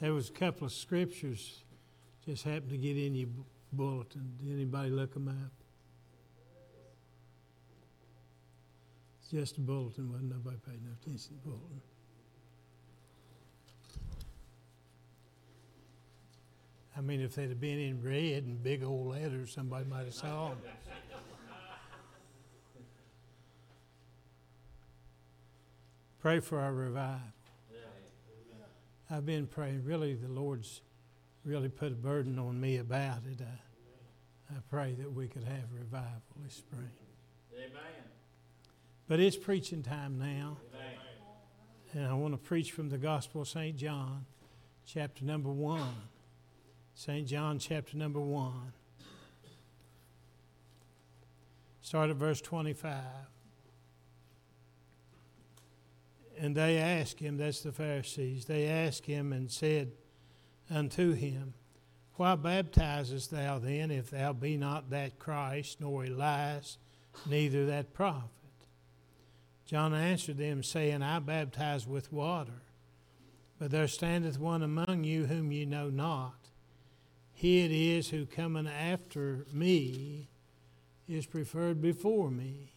There was a couple of scriptures just happened to get in your bulletin. Did anybody look them up? Just a bulletin. Wasn't nobody paying no attention to the bulletin. I mean, if they'd have been in red and big old letters, somebody might have saw them. Pray for our revival. I've been praying. Really, the Lord's really put a burden on me about it. I, I pray that we could have revival this spring. Amen. But it's preaching time now. Amen. And I want to preach from the Gospel of St. John, chapter number one. St. John, chapter number one. Start at verse 25. And they asked him, that's the Pharisees, they asked him and said unto him, Why baptizest thou then, if thou be not that Christ, nor Elias, neither that prophet? John answered them, saying, I baptize with water, but there standeth one among you whom ye know not. He it is who cometh after me is preferred before me,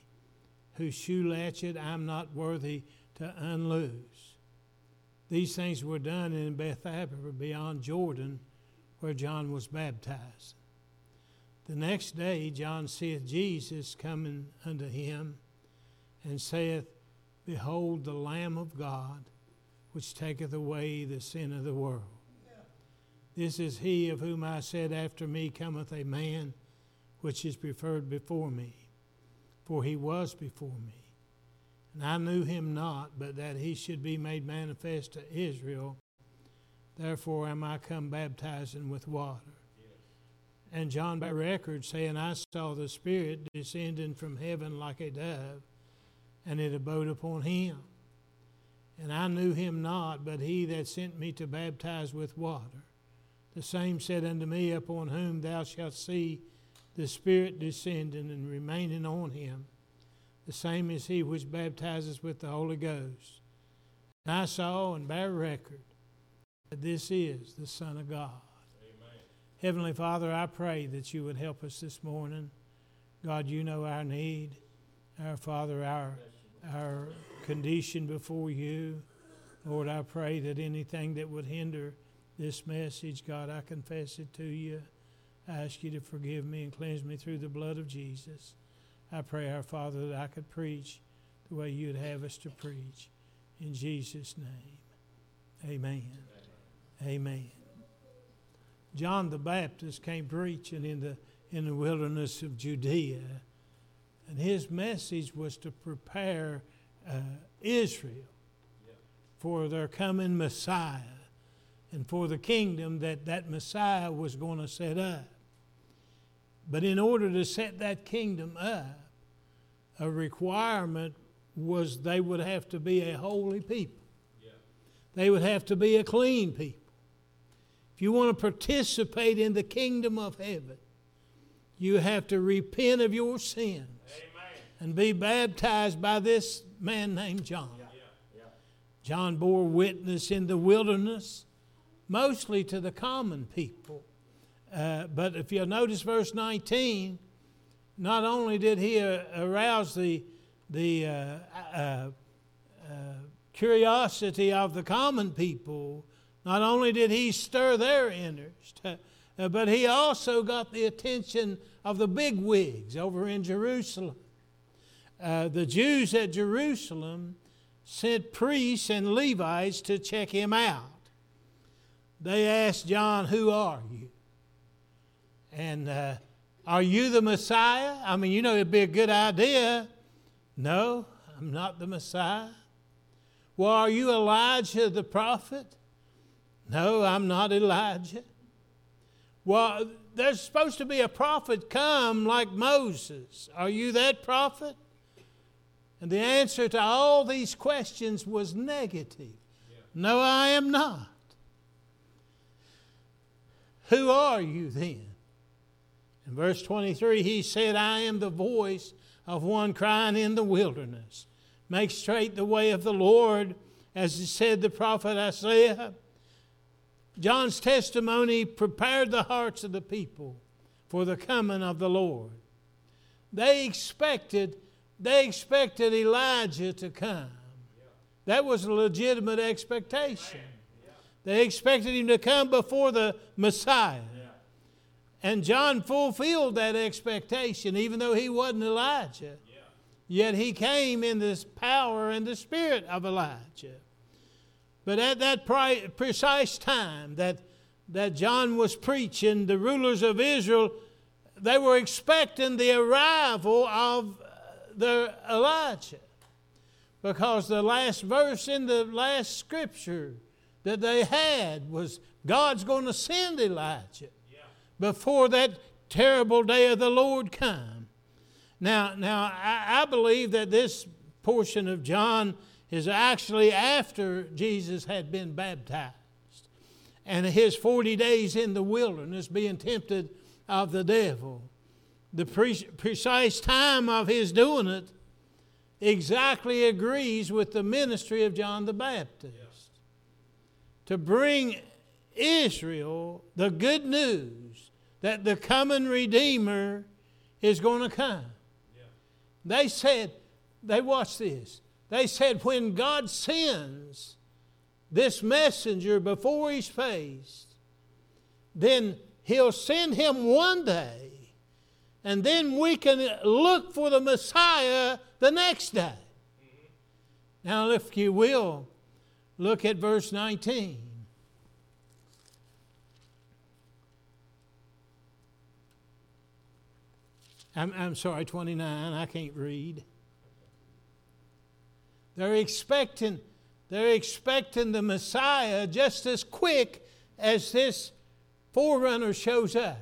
whose shoe latchet I'm not worthy to unloose. These things were done in Bethabara beyond Jordan, where John was baptized. The next day John seeth Jesus coming unto him, and saith, Behold the Lamb of God, which taketh away the sin of the world. This is he of whom I said, After me cometh a man which is preferred before me, for he was before me. And I knew him not, but that he should be made manifest to Israel. Therefore am I come baptizing with water. And John by record saying, I saw the Spirit descending from heaven like a dove, and it abode upon him. And I knew him not, but he that sent me to baptize with water. The same said unto me, Upon whom thou shalt see the Spirit descending and remaining on him the same is he which baptizes with the Holy Ghost. And I saw and bear record that this is the Son of God. Amen. Heavenly Father, I pray that you would help us this morning. God, you know our need. Our Father, our, our condition before you. Lord, I pray that anything that would hinder this message, God, I confess it to you. I ask you to forgive me and cleanse me through the blood of Jesus. I pray, our Father, that I could preach the way you'd have us to preach. In Jesus' name, amen. Amen. John the Baptist came preaching in the, in the wilderness of Judea, and his message was to prepare uh, Israel for their coming Messiah and for the kingdom that that Messiah was going to set up. But in order to set that kingdom up, a requirement was they would have to be a holy people. Yeah. They would have to be a clean people. If you want to participate in the kingdom of heaven, you have to repent of your sins Amen. and be baptized by this man named John. Yeah. Yeah. John bore witness in the wilderness, mostly to the common people. Uh, but if you'll notice verse 19, not only did he uh, arouse the, the uh, uh, uh, curiosity of the common people, not only did he stir their interest, uh, but he also got the attention of the big wigs over in Jerusalem. Uh, the Jews at Jerusalem sent priests and Levites to check him out. They asked John, Who are you? And are you the Messiah? I mean, you know, it'd be a good idea. No, I'm not the Messiah. Well, are you Elijah the prophet? No, I'm not Elijah. Well, there's supposed to be a prophet come like Moses. Are you that prophet? And the answer to all these questions was negative. Yeah. No, I am not. Who are you then? In verse 23, he said, I am the voice of one crying in the wilderness. Make straight the way of the Lord, as he said the prophet Isaiah. John's testimony prepared the hearts of the people for the coming of the Lord. They expected, they expected Elijah to come. That was a legitimate expectation. They expected him to come before the Messiah. And John fulfilled that expectation, even though he wasn't Elijah. Yet he came in this power and the spirit of Elijah. But at that precise time that, that John was preaching, the rulers of Israel, they were expecting the arrival of uh, the Elijah. Because the last verse in the last scripture that they had was God's going to send Elijah yeah. Before that terrible day of the Lord come. Now, now I, I believe that this portion of John is actually after Jesus had been baptized and his 40 days in the wilderness being tempted of the devil. The pre- precise time of his doing it exactly agrees with the ministry of John the Baptist yes. to bring Israel the good news that the coming Redeemer is going to come. They said, they watch this. They said, when God sends this messenger before his face, then he'll send him one day, and then we can look for the Messiah the next day. Now, if you will, look at verse 19. I'm, I'm sorry, 29. I can't read. They're expecting, they're expecting the Messiah just as quick as this forerunner shows up.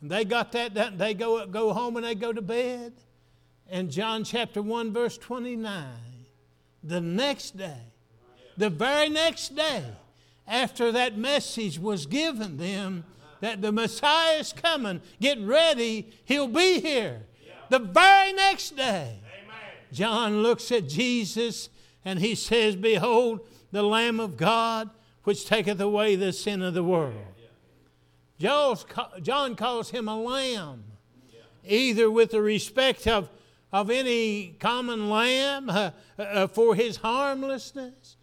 And they got that done. They go, go home and they go to bed. And John chapter 1, verse 29, the next day, the very next day, after that message was given them that the Messiah is coming, get ready, he'll be here. The very next day, John looks at Jesus and he says, Behold, the Lamb of God which taketh away the sin of the world. John calls him a lamb, either with the respect of, of any common lamb uh, uh, for his harmlessness,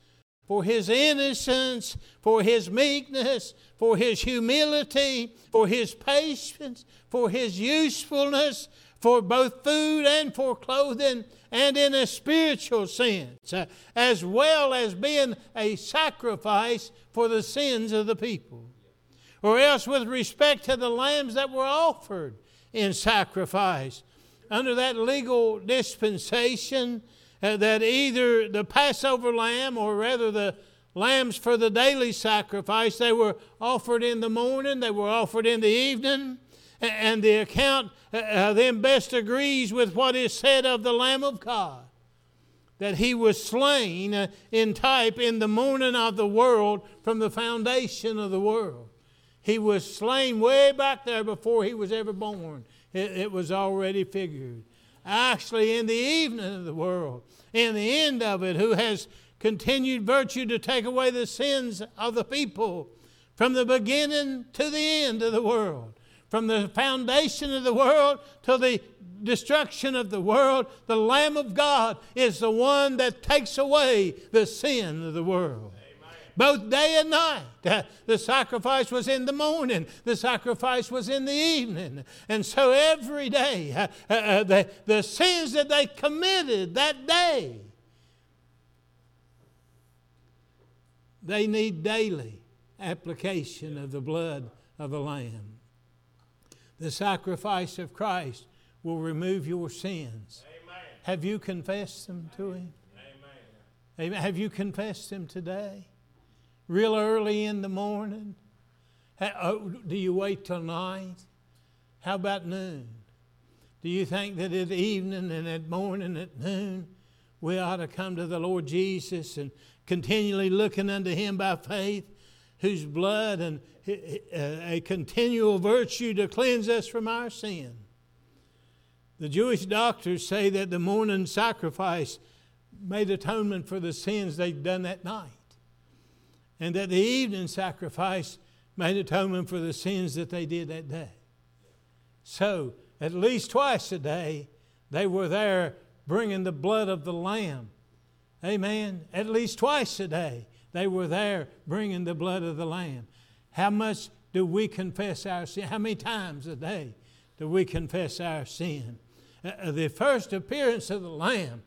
for his innocence, for his meekness, for his humility, for his patience, for his usefulness, for both food and for clothing, and in a spiritual sense, uh, as well as being a sacrifice for the sins of the people. Or else, with respect to the lambs that were offered in sacrifice, under that legal dispensation, that either the Passover lamb or rather the lambs for the daily sacrifice, they were offered in the morning, they were offered in the evening, and the account uh, uh, then best agrees with what is said of the Lamb of God that he was slain uh, in type in the morning of the world from the foundation of the world. He was slain way back there before he was ever born. It, it, was already figured. Actually, in the evening of the world, in the end of it, who has continued virtue to take away the sins of the people from the beginning to the end of the world from the foundation of the world to the destruction of the world, the Lamb of God is the one that takes away the sin of the world. Both day and night. The sacrifice was in the morning, the sacrifice was in the evening. And so every day, uh, uh, uh the, the sins that they committed that day, they need daily application of the blood of the Lamb. The sacrifice of Christ will remove your sins. Amen. Have you confessed them to Him? Amen. Have you confessed them today? Real early in the morning? Oh, do you wait till night? How about noon? Do you think that at evening and at morning at noon we ought to come to the Lord Jesus and continually looking unto Him by faith, whose blood and uh, a continual virtue to cleanse us from our sin. The Jewish doctors say that the morning sacrifice made atonement for the sins they'd done that night. And that the evening sacrifice made atonement for the sins that they did that day. So, at least twice a day, they were there bringing the blood of the Lamb. Amen. At least twice a day, they were there bringing the blood of the Lamb. How much do we confess our sin? How many times a day do we confess our sin? Uh, uh the first appearance of the Lamb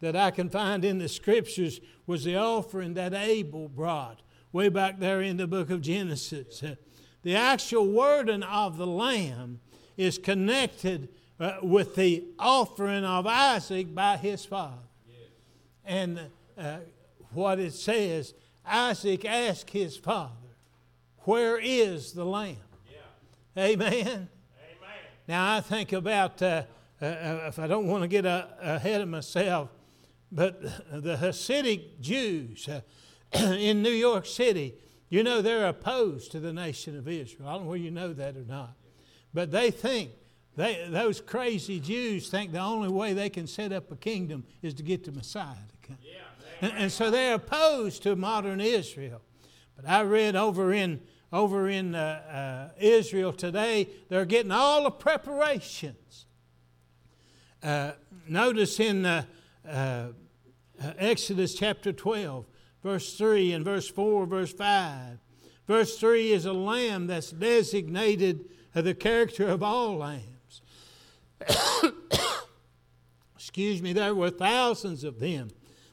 that I can find in the scriptures was the offering that Abel brought way back there in the book of Genesis. Uh, the actual wording of the Lamb is connected uh, with the offering of Isaac by his father. And uh, what it says, Isaac asked his father, Where is the lamb? Yeah. Amen. Amen. Now I think about, uh, uh, uh if I don't want to get ahead of myself, but the Hasidic Jews uh, in New York City, you know, they're opposed to the nation of Israel. I don't know whether you know that or not. But they think, they, those crazy Jews think the only way they can set up a kingdom is to get the Messiah to come. Yeah, and, and, so they're opposed to modern Israel. But I read over in, over in uh, uh, Israel today, they're getting all the preparations. Uh, notice in uh, uh, Exodus chapter 12, verse 3 and verse 4, verse 5. Verse 3 is a lamb that's designated the character of all lambs. Excuse me, there were thousands of them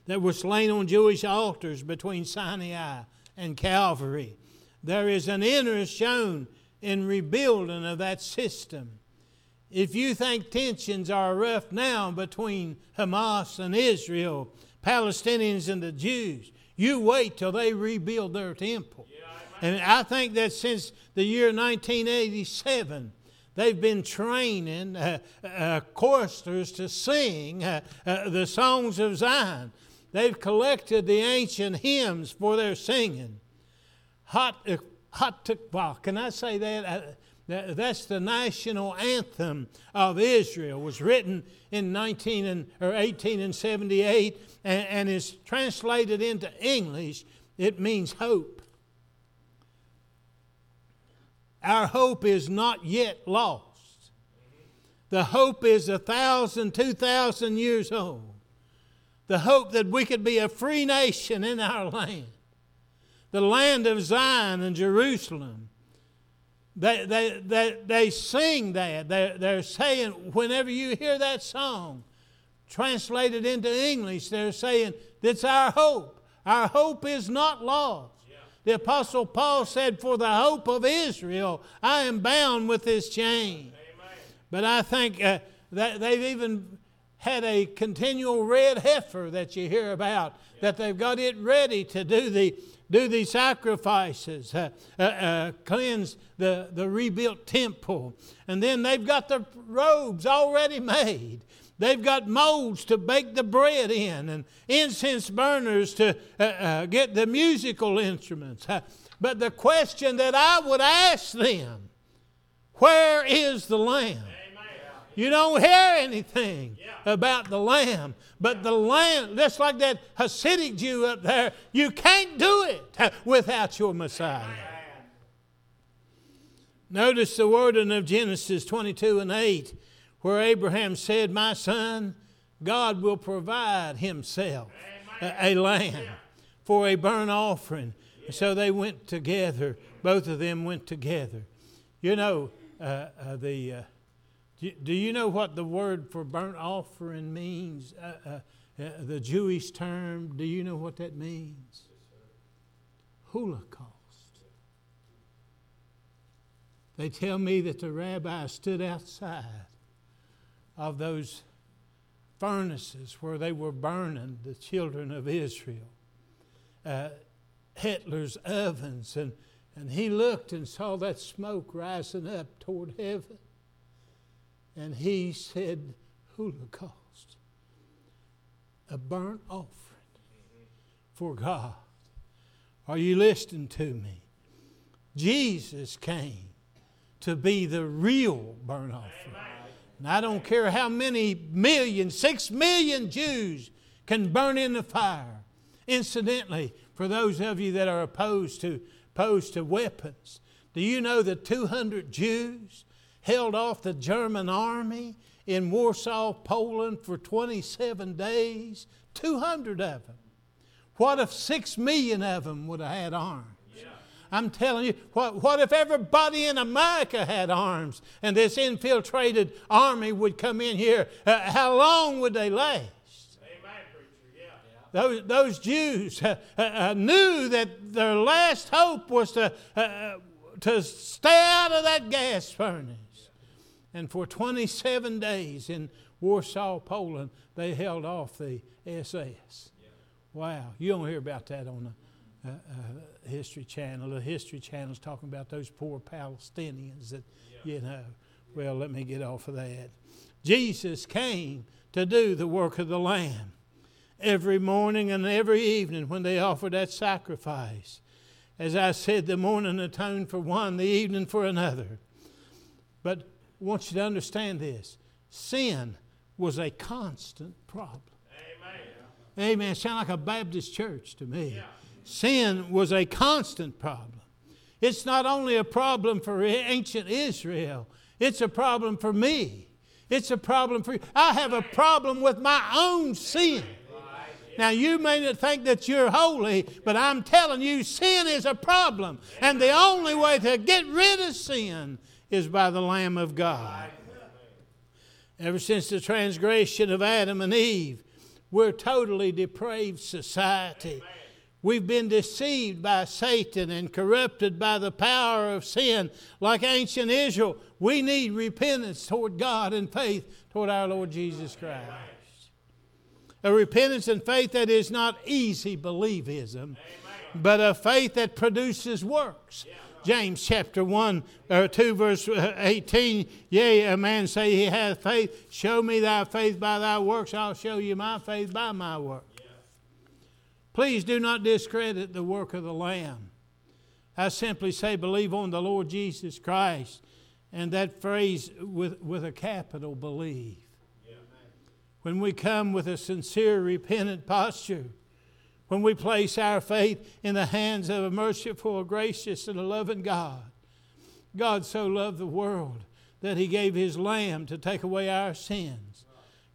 that were slain on Jewish altars between Sinai and Calvary. There is an interest shown in rebuilding of that system. If you think tensions are rough now between Hamas and Israel, Palestinians and the Jews, you wait till they rebuild their temple. And I think that since the year 1987, they've been training uh, uh, choristers to sing uh, uh, the songs of Zion. They've collected the ancient hymns for their singing. Hot, uh, hot, well, can I say that? That's the national anthem of Israel. It was written in 19 and, or 1878 and, and is translated into English. It means hope. Our hope is not yet lost. The hope is a thousand, two thousand years old. The hope that we could be a free nation in our land. The land of Zion and Jerusalem. They, they, they, they sing that. They're, they're saying, whenever you hear that song translated into English, they're saying, that's our hope. Our hope is not lost. The Apostle Paul said, For the hope of Israel, I am bound with this chain. Amen. But I think uh, that they've even had a continual red heifer that you hear about, that they've got it ready to do the do the sacrifices, uh, uh, uh, cleanse the, the rebuilt temple. And then they've got the robes already made. They've got molds to bake the bread in and incense burners to uh, uh, get the musical instruments. Uh, but the question that I would ask them where is the lamb? You don't hear anything about the lamb. But the lamb, just like that Hasidic Jew up there, you can't do it without your Messiah. Notice the wording of Genesis 22 and 8 where Abraham said, My son, God will provide himself a, a lamb for a burnt offering. And so they went together. Both of them went together. You know, uh, uh, the, uh, do, you know what the word for burnt offering means? Uh, uh, uh, the Jewish term, do you know what that means? Holocaust. They tell me that the rabbi stood outside of those furnaces where they were burning the children of Israel, uh, Hitler's ovens, and, and he looked and saw that smoke rising up toward heaven. And he said, Holocaust, a burnt offering for God. Are you listening to me? Jesus came to be the real burnt offering. And I don't care how many million, six million Jews can burn in the fire. Incidentally, For those of you that are opposed to, opposed to weapons, do you know that 200 Jews held off the German army in Warsaw, Poland for 27 days? 200 of them. What if six million of them would have had arms? I'm telling you, what, what if everybody in America had arms and this infiltrated army would come in here? Uh, how long would they last? Those, those Jews uh, uh, knew that their last hope was to, uh, to stay out of that gas furnace. And for 27 days in Warsaw, Poland, they held off the SS. Wow, you don't hear about that on the uh, uh, History Channel. The History Channel is talking about those poor Palestinians that, yeah. you know. Well, let me get off of that. Jesus came to do the work of the Lamb every morning and every evening when they offered that sacrifice. As I said, the morning atoned for one, the evening for another. But want you to understand this sin was a constant problem. Amen. Amen. Sound like a Baptist church to me. Yeah. Sin was a constant problem. It's not only a problem for ancient Israel, it's a problem for me. It's a problem for you. I have a problem with my own sin. Now, you may not think that you're holy, but I'm telling you, sin is a problem. And the only way to get rid of sin is by the Lamb of God. Ever since the transgression of Adam and Eve, we're totally depraved society. We've been deceived by Satan and corrupted by the power of sin. Like ancient Israel, we need repentance toward God and faith toward our Lord Jesus Christ. A repentance and faith that is not easy believism, but a faith that produces works. James chapter 1 or 2 verse uh, 18 yea a man say he hath faith show me thy faith by thy works i'll show you my faith by my work please do not discredit the work of the lamb. I simply say believe on the lord jesus christ and that phrase with, with a capital believe. When we come with a sincere repentant posture when we place our faith in the hands of a merciful, gracious, and a loving God. God so loved the world that he gave his lamb to take away our sins.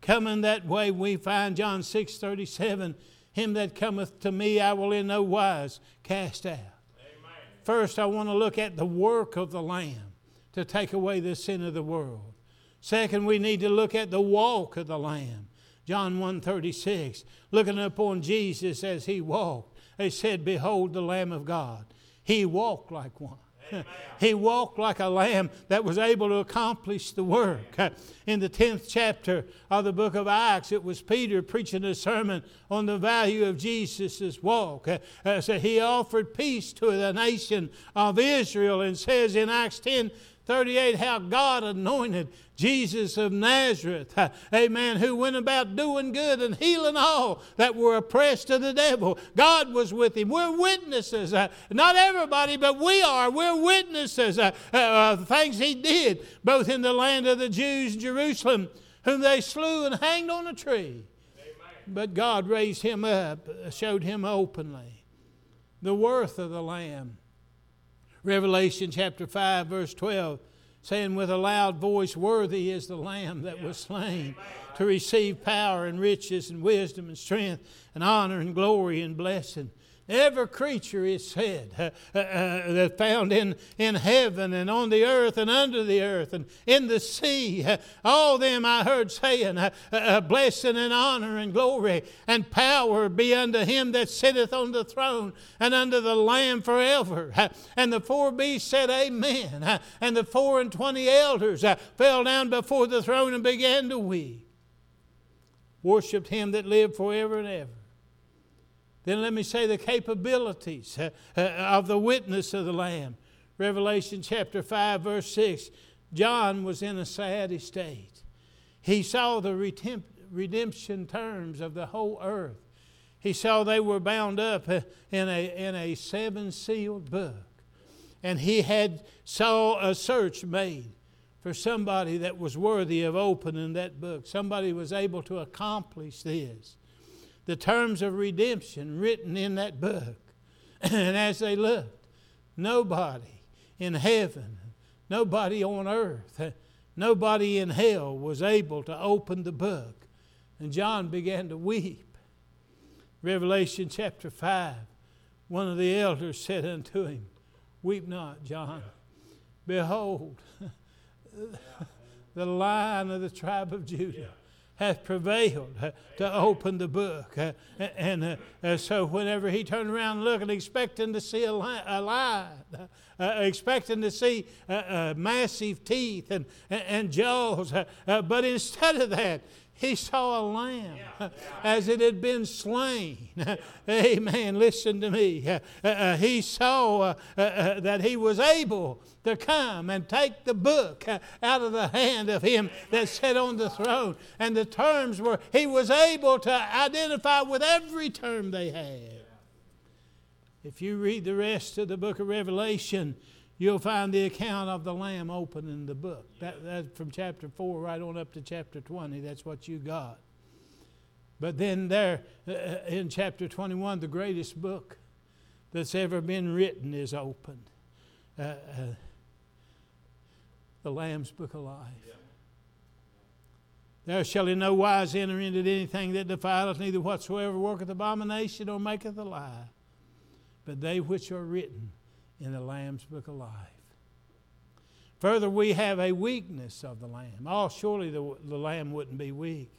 Coming that way, we find John 6 37 Him that cometh to me, I will in no wise cast out. Amen. First, I want to look at the work of the Lamb to take away the sin of the world. Second, we need to look at the walk of the Lamb. John 1:36, looking upon Jesus as he walked, they said, Behold the Lamb of God. He walked like one. he walked like a lamb that was able to accomplish the work. In the 10th chapter of the book of Acts, it was Peter preaching a sermon on the value of Jesus' walk. Uh, so he offered peace to the nation of Israel and says in Acts 10 38 how God anointed Jesus of Nazareth, amen, who went about doing good and healing all that were oppressed of the devil. God was with him. We're witnesses. Uh, not everybody, but we are. We're witnesses uh, uh, of things he did, both in the land of the Jews, in Jerusalem, whom they slew and hanged on a tree. But God raised him up, showed him openly the worth of the Lamb. Revelation chapter 5, verse 12, saying, With a loud voice, Worthy is the Lamb that was slain to receive power and riches and wisdom and strength and honor and glory and blessing. Every creature is said, uh, uh, uh, that found in, in heaven and on the earth and under the earth and in the sea. Uh, all them I heard saying, uh, uh, blessing and honor and glory and power be unto him that sitteth on the throne and unto the Lamb forever. and the four beasts said, Amen. and the four and twenty elders fell down before the throne and began to weep. Worshipped him that lived forever and ever then let me say the capabilities uh, uh, of the witness of the Lamb. Revelation chapter 5, verse 6. John was in a sad estate. He saw the redemption terms of the whole earth. He saw they were bound up uh, in a, in a seven sealed book. And he had saw a search made for somebody that was worthy of opening that book. Somebody was able to accomplish this the terms of redemption written in that book. And as they looked, nobody in heaven, nobody on earth, nobody in hell was able to open the book. And John began to weep. Revelation chapter 5, one of the elders said unto him, Weep not, John. Behold, the lion of the tribe of Judah hath prevailed uh, to open the book. Uh, and uh, uh so, whenever he turned around looking, expecting to see a, li- a lion, uh, uh, expecting to see massive teeth and, and jaws, but instead of that, he saw a lamb yeah. as it had been slain. Amen. Listen to me. Uh, uh, he saw uh, uh, uh, that he was able to come and take the book uh, out of the hand of him that sat on the throne. And the terms were, he was able to identify with every term they had. If you read the rest of the book of Revelation, you'll find the account of the lamb open in the book. That, that from chapter 4 right on up to chapter 20. That's what you got. But then there uh, uh, in chapter 21, the greatest book that's ever been written is opened. Uh, uh, the Lamb's Book of Life. There shall in no wise enter into anything that defileth, neither whatsoever worketh abomination or maketh a lie, but they which are written in the Lamb's book of life. Further, we have a weakness of the Lamb. Oh, surely the, the Lamb wouldn't be weak.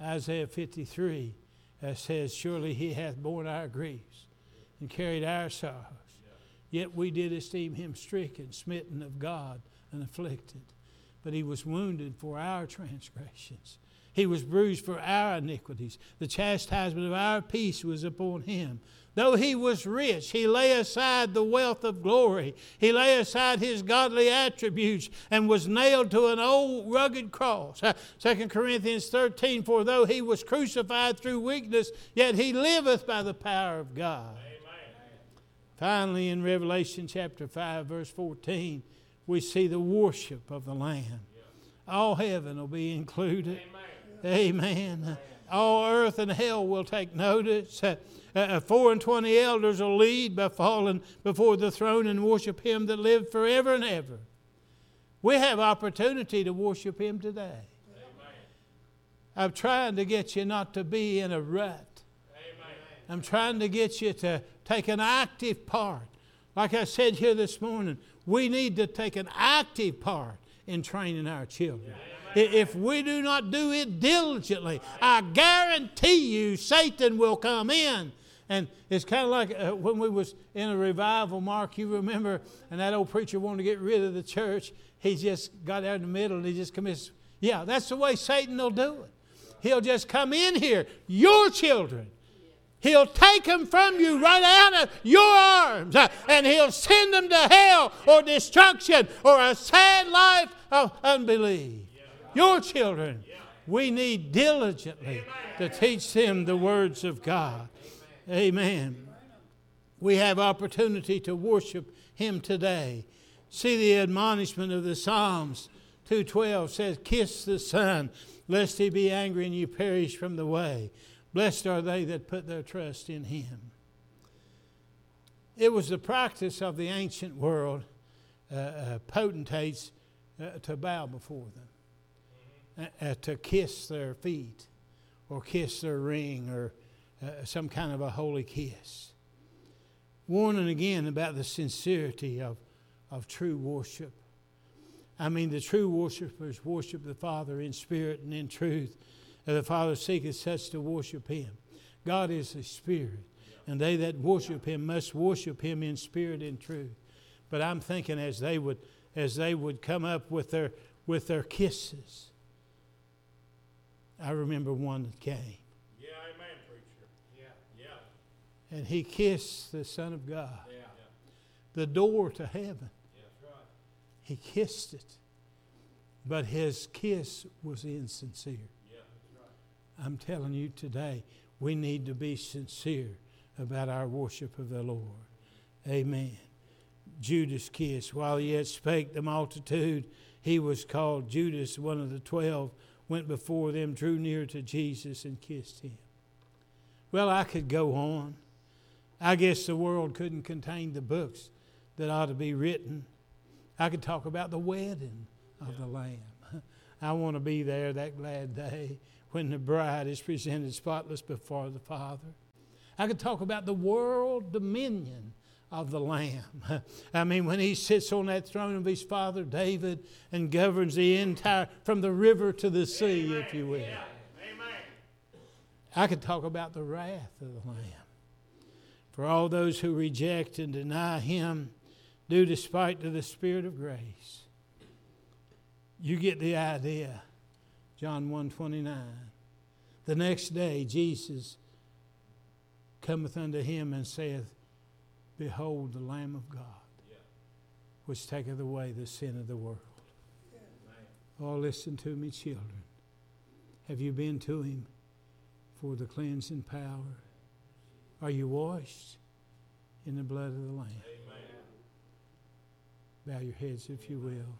Isaiah 53 uh, says, Surely he hath borne our griefs and carried our sorrows. Yet we did esteem him stricken, smitten of God, and afflicted. But he was wounded for our transgressions. He was bruised for our iniquities. The chastisement of our peace was upon him. Though he was rich, he lay aside the wealth of glory. He lay aside his godly attributes and was nailed to an old rugged cross. Uh, 2 Corinthians 13 For though he was crucified through weakness, yet he liveth by the power of God. Amen. Finally, in Revelation chapter 5, verse 14, we see the worship of the Lamb. All heaven will be included. Amen. Amen. All earth and hell will take notice. Uh, uh, four and twenty elders will lead by falling before the throne and worship Him that lived forever and ever. We have opportunity to worship Him today. Amen. I'm trying to get you not to be in a rut. Amen. I'm trying to get you to take an active part. Like I said here this morning, we need to take an active part in training our children. If we do not do it diligently, I guarantee you Satan will come in and it's kind of like uh, when we was in a revival, Mark, you remember, and that old preacher wanted to get rid of the church. He just got out in the middle and he just commits. Yeah, that's the way Satan will do it. He'll just come in here, your children. He'll take them from you right out of your arms uh, and he'll send them to hell or destruction or a sad life of unbelief. Your children, we need diligently to teach them the words of God. Amen. We have opportunity to worship Him today. See the admonishment of the Psalms 212 says, Kiss the Son, lest he be angry and you perish from the way. Blessed are they that put their trust in Him. It was the practice of the ancient world, uh, uh, potentates, uh, to bow before them, uh, uh, to kiss their feet, or kiss their ring, or uh, some kind of a holy kiss. Warning again about the sincerity of, of true worship. I mean, the true worshipers worship the Father in spirit and in truth. And the Father seeketh such to worship Him. God is a spirit, and they that worship Him must worship Him in spirit and truth. But I'm thinking as they would, as they would come up with their with their kisses. I remember one that came. Yeah, amen, preacher. Yeah, yeah. And he kissed the Son of God. Yeah. The door to heaven. Yeah, right. He kissed it. But his kiss was insincere. Yeah, right. I'm telling you today, we need to be sincere about our worship of the Lord. Amen. Judas kissed. While he yet spake the multitude, he was called Judas, one of the twelve, went before them, drew near to Jesus, and kissed him. Well, I could go on. I guess the world couldn't contain the books that ought to be written. I could talk about the wedding of yeah. the Lamb. I want to be there that glad day when the bride is presented spotless before the Father. I could talk about the world dominion of the Lamb. I mean, when he sits on that throne of his father David and governs the entire, from the river to the sea, Amen. if you will. Yeah. I could talk about the wrath of the Lamb. For all those who reject and deny him, do despite to the Spirit of grace. You get the idea. John 129. The next day Jesus cometh unto him and saith, Behold the Lamb of God, which taketh away the sin of the world. Oh, listen to me, children. Have you been to him for the cleansing power? Are you washed in the blood of the Lamb? Amen. Bow your heads, if you will.